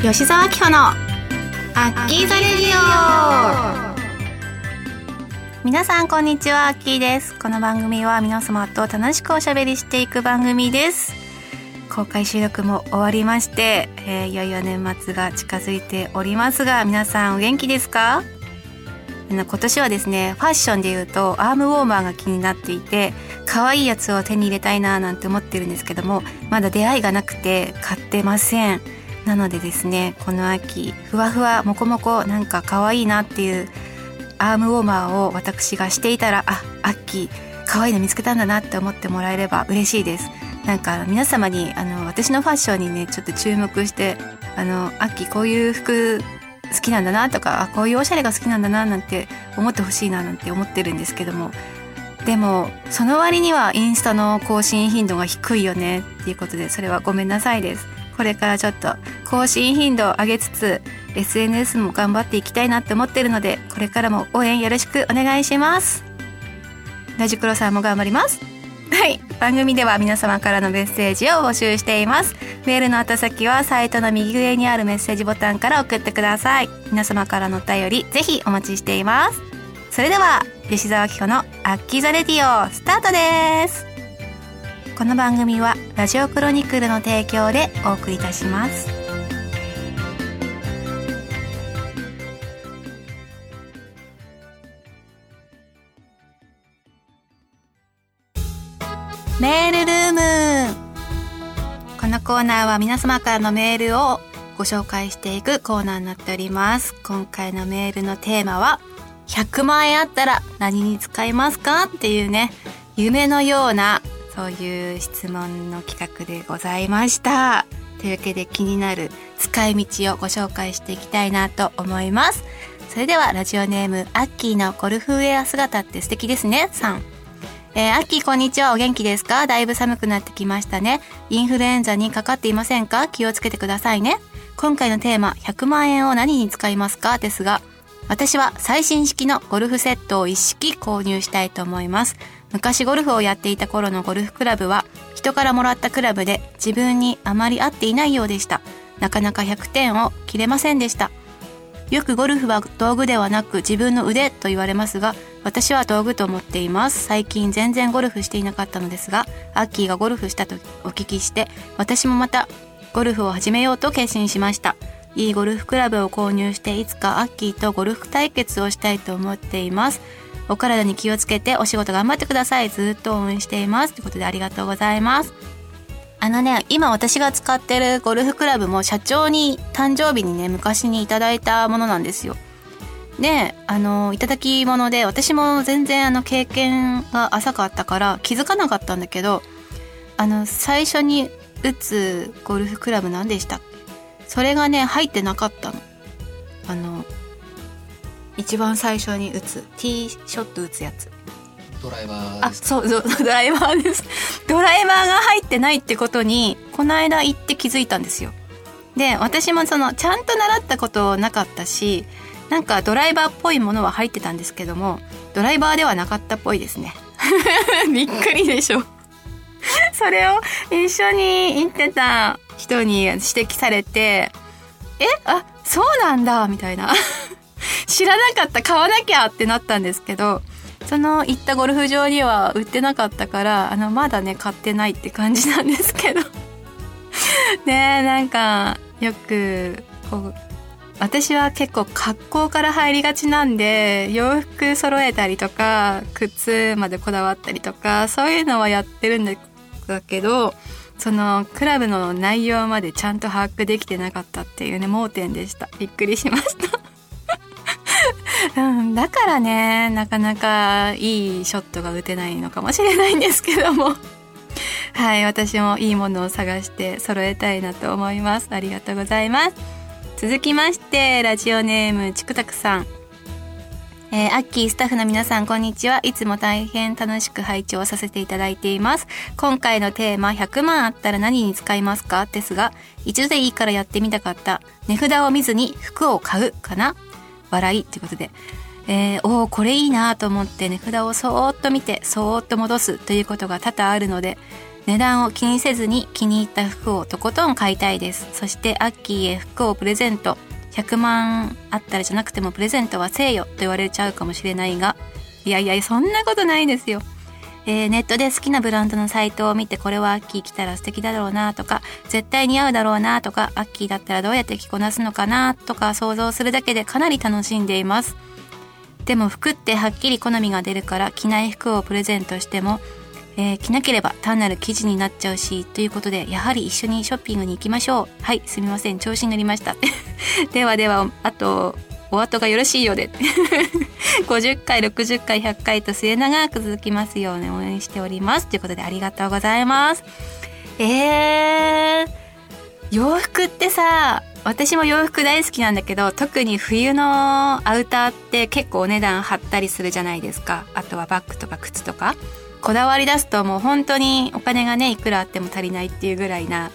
吉沢明穂のアッキーザレディオ。皆さんこんにちはアッキーです。この番組は皆様と楽しくおしゃべりしていく番組です。公開収録も終わりまして、えー、いよいよ年末が近づいておりますが皆さんお元気ですか？今年はですねファッションで言うとアームウォーマーが気になっていて可愛いやつを手に入れたいななんて思ってるんですけどもまだ出会いがなくて買ってません。なのでですねこの秋ふわふわもこもこなんか可愛いなっていうアームウォーマーを私がしていたらあアッキー可愛いの見つけたんだなって思ってもらえれば嬉しいです。なんか皆様にあの私のファッションにねちょっと注目してあのアッキーこういう服好きなんだなとかあこういうおしゃれが好きなんだななんて思ってほしいななんて思ってるんですけどもでもその割にはインスタの更新頻度が低いよねっていうことでそれはごめんなさいです。これからちょっと更新頻度を上げつつ SNS も頑張っていきたいなって思ってるのでこれからも応援よろしくお願いします。ラジクロさんも頑張ります。はい。番組では皆様からのメッセージを募集しています。メールの宛先はサイトの右上にあるメッセージボタンから送ってください。皆様からのお便りぜひお待ちしています。それでは吉沢紀子のアッキーザレディオスタートですこの番組はラジオクロニクルの提供でお送りいたします。メールルーム。このコーナーは皆様からのメールをご紹介していくコーナーになっております。今回のメールのテーマは、100万円あったら何に使いますか？っていうね、夢のような、そういう質問の企画でございました。というわけで気になる使い道をご紹介していきたいなと思います。それではラジオネーム、アッキーのゴルフウェア姿って素敵ですね、さん。えー、アッキーこんにちは。お元気ですか？だいぶ寒くなってきましたね。インフルエンザにかかっていませんか？気をつけてくださいね。今回のテーマ、100万円を何に使いますか？ですが、私は最新式のゴルフセットを一式購入したいと思います。昔ゴルフをやっていた頃のゴルフクラブは、人からもらったクラブで自分にあまり合っていないようでした。なかなか100点を切れませんでした。よくゴルフは道具ではなく自分の腕と言われますが、私は道具と思っています。最近全然ゴルフしていなかったのですが、アッキーがゴルフしたとお聞きして、私もまたゴルフを始めようと決心しました。いいゴルフクラブを購入していつかアッキーとゴルフ対決をしたいと思っています。お体に気をつけてお仕事頑張ってください。ずっと応援しています。ということでありがとうございます。あのね、今私が使ってるゴルフクラブも社長に誕生日にね、昔にいただいたものなんですよ。で、あの、いただき物で、私も全然あの経験が浅かったから気づかなかったんだけど、あの、最初に打つゴルフクラブ何でしたそれがね、入ってなかったの。あの、一番最初に打つ、ティーショット打つやつ。ドライバーあそうそう ドライバーです。ドライバーが入ってないってことにこの間行って気づいたんですよ。で私もそのちゃんと習ったことなかったしなんかドライバーっぽいものは入ってたんですけどもドライバーではなかったっぽいですね。びっくりでしょ。それを一緒に行ってた人に指摘されてえ？あそうなんだみたいな知らなかった買わなきゃってなったんですけどその行ったゴルフ場には売ってなかったからあのまだね買ってないって感じなんですけど。ねえなんかよくこう私は結構格好から入りがちなんで洋服揃えたりとか靴までこだわったりとかそういうのはやってるんだけどそのクラブの内容までちゃんと把握できてなかったっていうね盲点でした。びっくりしました。うん、だからね、なかなかいいショットが打てないのかもしれないんですけども。はい、私もいいものを探して揃えたいなと思います。ありがとうございます。続きまして、ラジオネームちくたくさん。えー、アッキースタッフの皆さん、こんにちは。いつも大変楽しく拝聴させていただいています。今回のテーマ、100万あったら何に使いますか？ですが、一度でいいからやってみたかった、値札を見ずに服を買うかな？笑いということで、えー、おおこれいいなと思って値札をそーっと見てそーっと戻すということが多々あるので値段を気にせずに気に入った服をとことん買いたいです。そしてアッキーへ服をプレゼント。100万あったらじゃなくてもプレゼントはせいよと言われちゃうかもしれないがいやいやそんなことないですよ。えー、ネットで好きなブランドのサイトを見てこれはアッキー着たら素敵だろうなとか絶対似合うだろうなとかアッキーだったらどうやって着こなすのかなとか想像するだけでかなり楽しんでいます。でも服ってはっきり好みが出るから着ない服をプレゼントしてもえー、着なければ単なる記事になっちゃうしということでやはり一緒にショッピングに行きましょう。はいすみません調子に乗りました。ではではあとお後がよろしいようで。50回60回100回と末永く続きますように応援しております。ということでありがとうございます。えー、洋服ってさ私も洋服大好きなんだけど特に冬のアウターって結構お値段張ったりするじゃないですか。あとはバッグとか靴とか。こだわり出すともう本当にお金がねいくらあっても足りないっていうぐらいな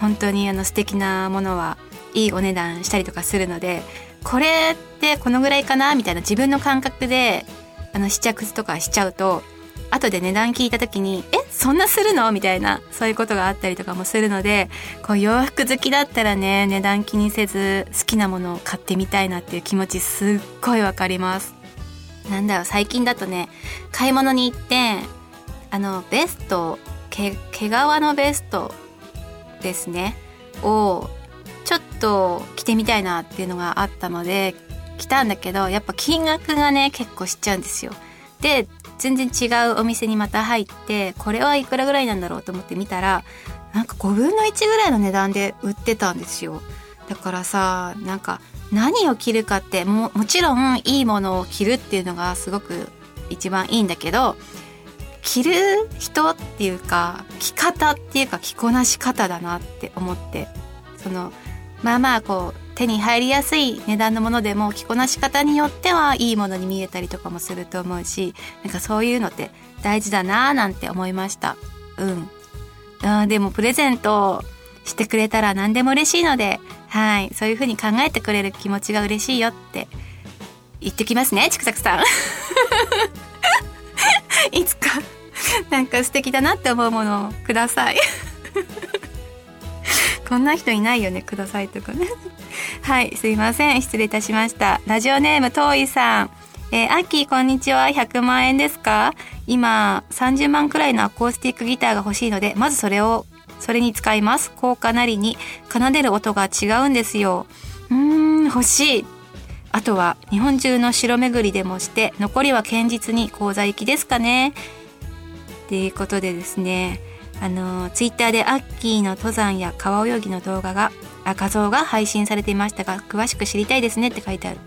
本当にあの素敵なものはいいお値段したりとかするのでこれってこのぐらいかなみたいな自分の感覚であの試着とかしちゃうと後で値段聞いた時に「えそんなするの?」みたいなそういうことがあったりとかもするのでこう洋服好きだったらね値段気にせず好きなものを買ってみたいなっていう気持ちすっごいわかります。なんだろう最近だとね買い物に行ってあのベスト毛毛皮のベストですねをちょっと着てみたいなっていうのがあったので来たんだけどやっぱ金額がね結構しちゃうんですよ。で全然違うお店にまた入ってこれはいくらぐらいなんだろうと思って見たらなんか5分の1ぐらいの値段で売ってたんですよ。だからさなんか何を着るかってももちろんいいものを着るっていうのがすごく一番いいんだけど着る人っていうか着方っていうか着こなし方だなって思ってそのまあまあこう手に入りやすい値段のものでも着こなし方によってはいいものに見えたりとかもすると思うしなんかそういうのって大事だなーなんて思いました。うん。あでもプレゼントしてくれたら何でも嬉しいのではい。そういうふうに考えてくれる気持ちが嬉しいよって言ってきますねちくさくさん。いつかなんか素敵だなって思うものをください。こんな人いないよねくださいとかね。はいすいません。失礼いたしました。ラジオネーム遠いさん。えー、アッキーこんにちは。100万円ですか？今30万くらいのアコースティックギターが欲しいのでまずそれをそれに使います。効果なりに奏でる音が違うんですよ。うーん欲しい。あとは日本中の城巡りでもして残りは堅実に講座行きですかね。っていうことでですね。あのツイッターでアッキーの登山や川泳ぎの動画があ画像が配信されていましたが詳しく知りたいですねって書いてある。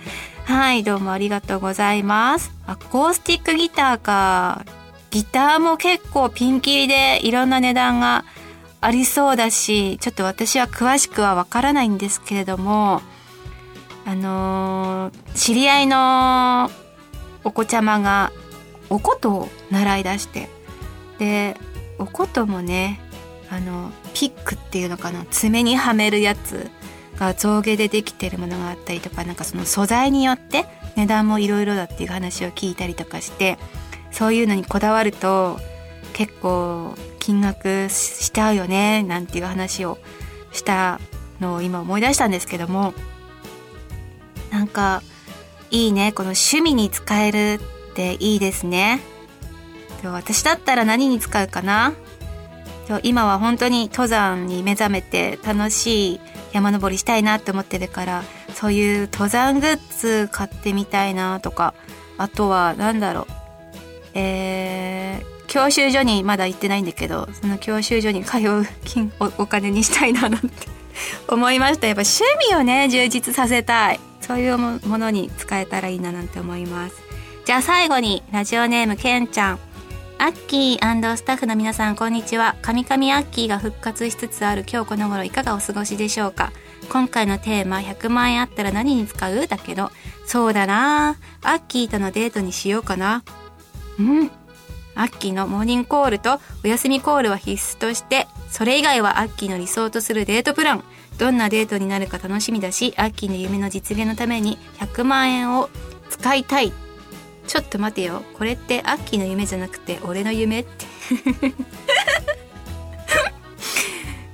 はいどうもありがとうございます。アコースティックギターか。ギターも結構ピンキリでいろんな値段がありそうだしちょっと私は詳しくはわからないんですけれどもあのー、知り合いのお子ちゃまがお琴を習い出してでお琴もねあのピックっていうのかな爪にはめるやつが象牙でできてるものがあったりとかなんかその素材によって値段もいろいろだっていう話を聞いたりとかしてそういうのにこだわると結構金額しちゃうよねなんていう話をしたのを今思い出したんですけどもなんかいいねこの趣味に使えるっていいですね。私だったら何に使うかな？今は本当に登山に目覚めて楽しい山登りしたいなって思ってるからそういう登山グッズ買ってみたいなとかあとは何だろう。えー、教習所にまだ行ってないんだけどその教習所に通う金おお金にしたいななんて 思いました。やっぱ趣味をね充実させたい。そういうものに使えたらいいななんて思います。じゃあ最後にラジオネームけんちゃん。アッキースタッフの皆さんこんにちは。神々アッキーが復活しつつある今日この頃いかがお過ごしでしょうか。今回のテーマ100万円あったら何に使う？だけど。そうだな。アッキーとのデートにしようかな。うん。アッキーのモーニングコールとお休みコールは必須としてそれ以外はアッキーの理想とするデートプラン。どんなデートになるか楽しみだしアッキーの夢の実現のために100万円を使いたい。ちょっと待てよ。これってアッキーの夢じゃなくて俺の夢って。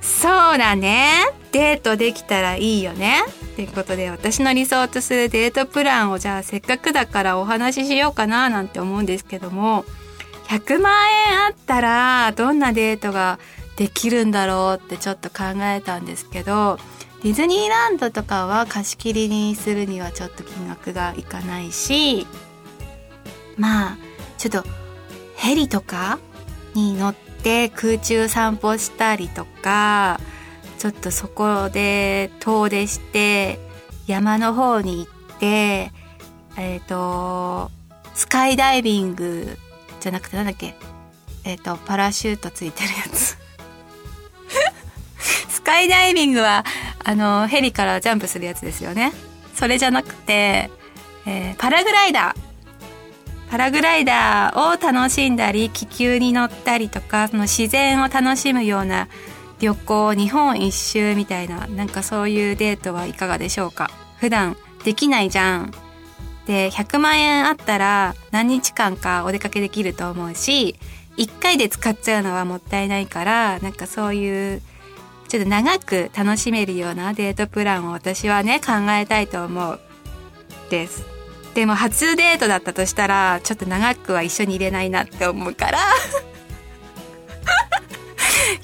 そうだね。デートできたらいいよね。ということで私の理想とするデートプランをじゃあせっかくだからお話ししようかななんて思うんですけども。100万円あったらどんなデートができるんだろうってちょっと考えたんですけど。ディズニーランドとかは貸し切りにするにはちょっと金額がいかないし。まあちょっとヘリとかに乗って空中散歩したりとかちょっとそこで遠出して山の方に行ってえっ、ー、とスカイダイビングじゃなくてなんだっけ？えっ、ー、とパラシュートついてるやつ。スカイダイビングはあのヘリからジャンプするやつですよね。それじゃなくて、えー、パラグライダー。パラグライダーを楽しんだり気球に乗ったりとかその自然を楽しむような旅行日本一周みたいななんかそういうデートはいかがでしょうか？普段できないじゃん。で100万円あったら何日間かお出かけできると思うし1回で使っちゃうのはもったいないからなんかそういうちょっと長く楽しめるようなデートプランを私はね考えたいと思う。です。でも初デートだったとしたらちょっと長くは一緒に入れないなって思うから。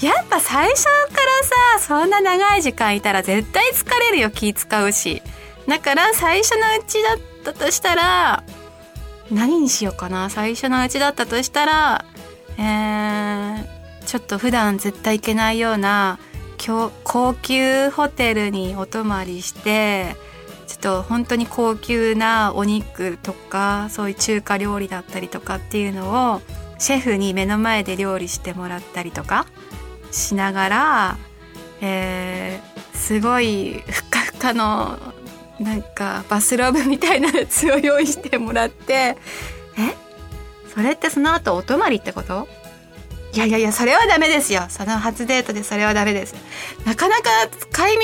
やっぱ最初からさそんな長い時間いたら絶対疲れるよ気使うし。だから最初のうちだったとしたら何にしようかな。最初のうちだったとしたらえー、ちょっと普段絶対行けないような高級ホテルにお泊まりしてと本当に高級なお肉とかそういう中華料理だったりとかっていうのをシェフに目の前で料理してもらったりとかしながら、えー、すごいふかふかのなんかバスローブみたいなやつを用意してもらってえ？それってその後お泊まりってこと？いやいやいやそれはダメですよ。その初デートでそれはダメですなかなか使い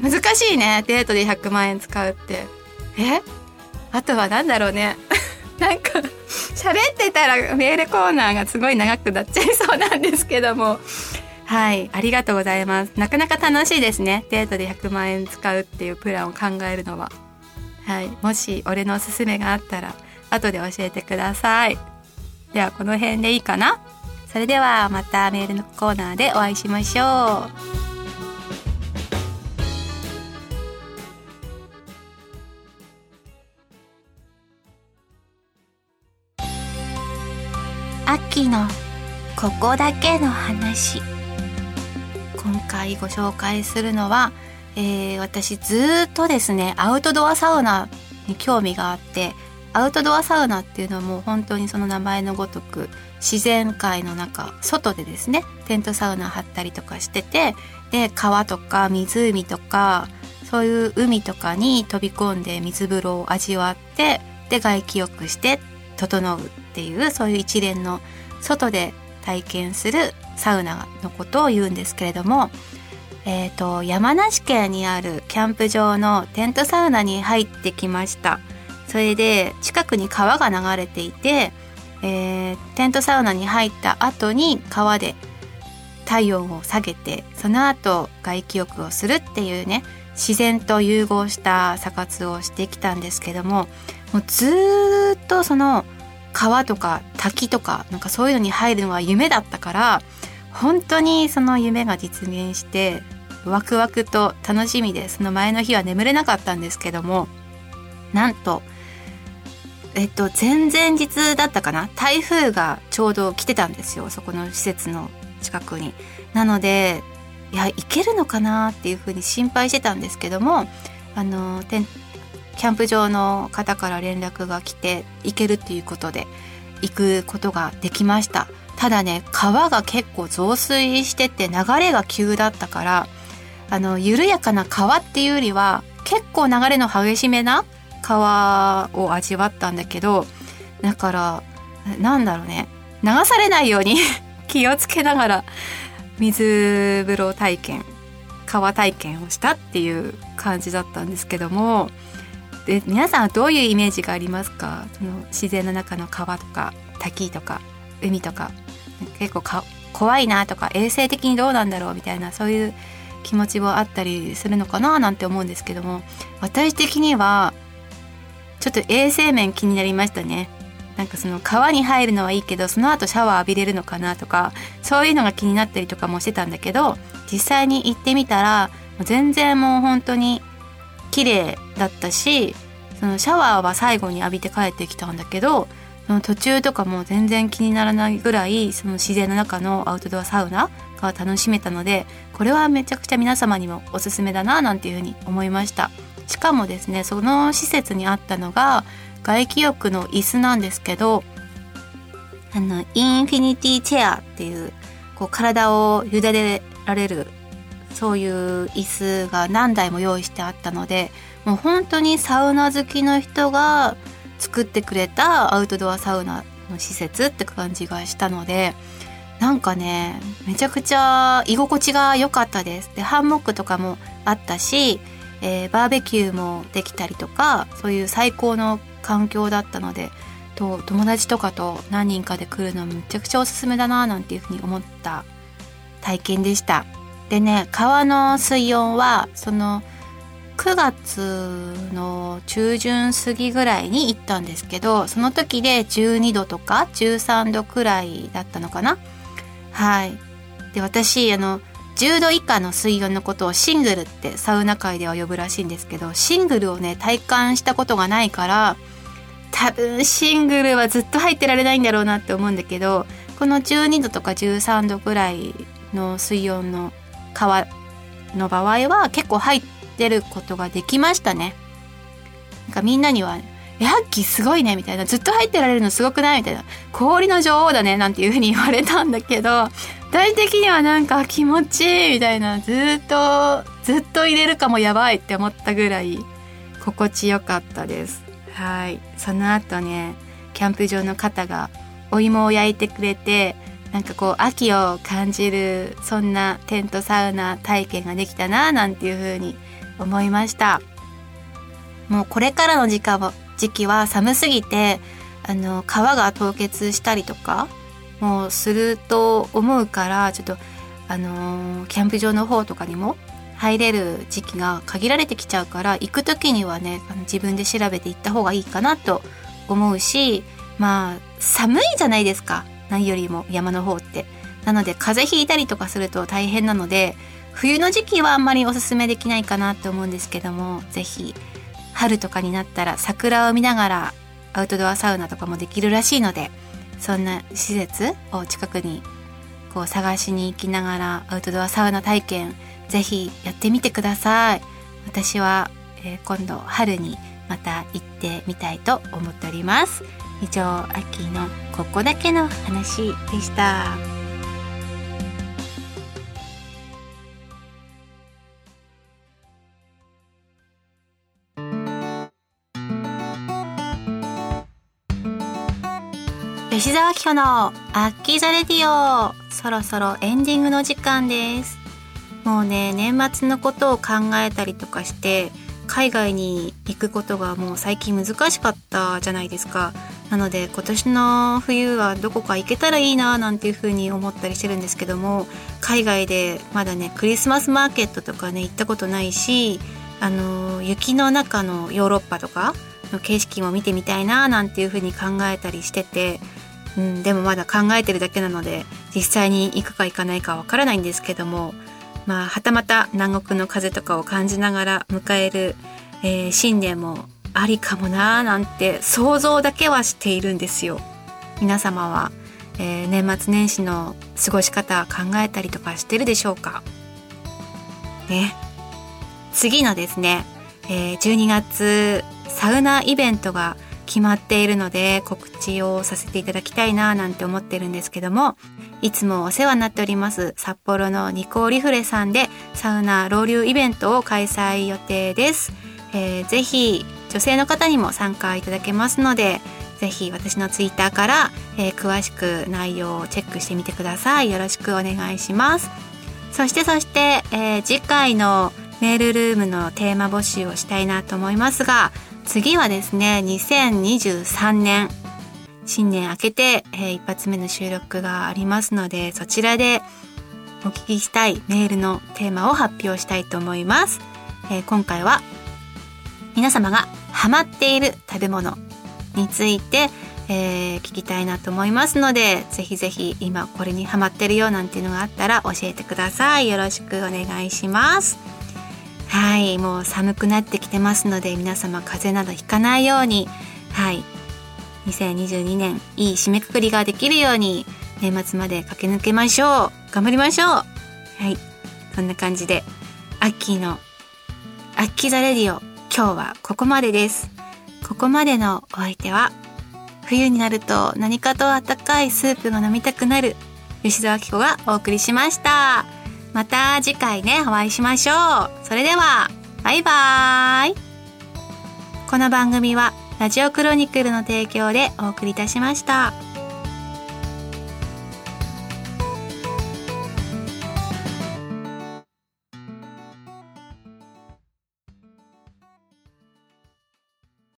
道難しいね。デートで100万円使うって。え？あとは何だろうね。なんか喋ってたらメールコーナーがすごい長くなっちゃいそうなんですけども。はい。ありがとうございます。なかなか楽しいですね。デートで100万円使うっていうプランを考えるのは。はい。もし俺のおすすめがあったら後で教えてください。ではこの辺でいいかな？それではまたメールのコーナーでお会いしましょう。秋のここだけの話今回ご紹介するのは、えー、私ずっとですねアウトドアサウナに興味があってアウトドアサウナっていうのはもう本当にその名前のごとく自然界の中外でですねテントサウナ張ったりとかしててで川とか湖とかそういう海とかに飛び込んで水風呂を味わってで外気浴して整うっていうそういう一連の外で体験するサウナのことを言うんですけれども、えーと、山梨県にあるキャンプ場のテントサウナに入ってきました。それで近くに川が流れていてえー、テントサウナに入った後に川で体温を下げてその後外気浴をするっていうね自然と融合した査活をしてきたんですけどももうずっとその川とか滝とかなんかそういうのに入るのは夢だったから本当にその夢が実現してワクワクと楽しみでその前の日は眠れなかったんですけどもなんとえっと、前々日だったかな？台風がちょうど来てたんですよそこの施設の近くに。なのでいや行けるのかなっていうふうに心配してたんですけどもあのキャンプ場の方から連絡が来て行けるっていうことで行くことができましたただね川が結構増水してて流れが急だったからあの緩やかな川っていうよりは結構流れの激しめな川を味わったんだけどだからなんだろうね。流されないように 気をつけながら水風呂体験川体験をしたっていう感じだったんですけどもで皆さんはどういうイメージがありますか？その自然の中の川とか滝とか海とか。結構か怖いなとか衛生的にどうなんだろう？みたいなそういう気持ちはあったりするのかな？なんて思うんですけども私的にはちょっと衛生面気になりましたね。なんかその川に入るのはいいけどその後シャワー浴びれるのかなとかそういうのが気になったりとかもしてたんだけど実際に行ってみたら全然もう本当に綺麗だったしそのシャワーは最後に浴びて帰ってきたんだけどその途中とかも全然気にならないぐらいその自然の中のアウトドアサウナが楽しめたのでこれはめちゃくちゃ皆様にもおすすめだななんていうふうに思いました。しかもですねその施設にあったのが外気浴の椅子なんですけどあのインフィニティチェアっていうこう体を委ねられるそういう椅子が何台も用意してあったのでもう本当にサウナ好きの人が作ってくれたアウトドアサウナの施設って感じがしたのでなんかねめちゃくちゃ居心地が良かったです。でハンモックとかもあったし、えー、バーベキューもできたりとかそういう最高の環境だったのでと友達とかと何人かで来るのめちゃくちゃおすすめだななんていうふうに思った体験でした。でね川の水温はその9月の中旬過ぎぐらいに行ったんですけどその時で12度とか13度くらいだったのかな。はい。で私あの10度以下の水温のことをシングルってサウナ界では呼ぶらしいんですけどシングルをね体感したことがないから多分シングルはずっと入ってられないんだろうなって思うんだけどこの12度とか13度くらいの水温の川の場合は結構入ってることができましたね。なんかみんなには「ヤッキーすごいね」みたいな「ずっと入ってられるのすごくない?」みたいな「氷の女王だね」なんていうふうに言われたんだけど体的にはなんか気持ちいいみたいなずっとずっと入れるかもやばいって思ったぐらい心地よかったです。はいその後ねキャンプ場の方がお芋を焼いてくれてなんかこう秋を感じるそんなテントサウナ体験ができたななんていう風に思いましたもうこれからの時間は時期は寒すぎてあの川が凍結したりとかもうすると思うからちょっとあのキャンプ場の方とかにも入れる時期が限られてきちゃうから行く時にはね自分で調べて行った方がいいかなと思うしまあ寒いじゃないですか。何よりも山の方って。なので風邪ひいたりとかすると大変なので冬の時期はあんまりおすすめできないかなと思うんですけども是非春とかになったら桜を見ながらアウトドアサウナとかもできるらしいのでそんな施設を近くにこう探しに行きながらアウトドアサウナ体験ぜひやってみてください。私は、えー、今度春にまた行ってみたいと思っております。以上秋のここだけの話でした。吉沢明子のアッキーザレディオ。そろそろエンディングの時間です。もうね年末のことを考えたりとかして海外に行くことがもう最近難しかったじゃないですか。なので今年の冬はどこか行けたらいいななんていうふうに思ったりしてるんですけども海外でまだねクリスマスマーケットとかね行ったことないしあの雪の中のヨーロッパとかの景色も見てみたいななんていうふうに考えたりしてて、うん、でもまだ考えてるだけなので実際に行くか行かないかわからないんですけどもまあ、はたまた南国の風とかを感じながら迎える、えー、新年もありかもなーなんて想像だけはしているんですよ。皆様は、えー、年末年始の過ごし方考えたりとかしてるでしょうか？ね。次のですね、えー、12月サウナイベントが決まっているので告知をさせていただきたいななんて思ってるんですけどもいつもお世話になっております札幌のニコーリフレさんでサウナロウリュイベントを開催予定です、えー、ぜひ女性の方にも参加いただけますのでぜひ私のツイッターから、えー、詳しく内容をチェックしてみてください。よろしくお願いします。そしてそして、えー、次回のメールルームのテーマ募集をしたいなと思いますが次はですね2023年新年明けて、えー、一発目の収録がありますので、そちらでお聞きしたいメールのテーマを発表したいと思います。えー、今回は皆様がハマっている食べ物について、えー、聞きたいなと思いますので、ぜひぜひ今これにハマってるよなんていうのがあったら教えてください。よろしくお願いします。はい、もう寒くなってきてますので皆様風邪などひかないように、はい、2022年いい締めくくりができるように年末まで駆け抜けましょう。頑張りましょう。はいそんな感じでアッキーのアッキーザレディオ今日はここまでです。ここまでのお相手は冬になると何かと温かいスープが飲みたくなる吉沢紀子がお送りしました。また次回ねお会いしましょうそれではバイバーイこの番組はラジオクロニクルの提供でお送りいたしました。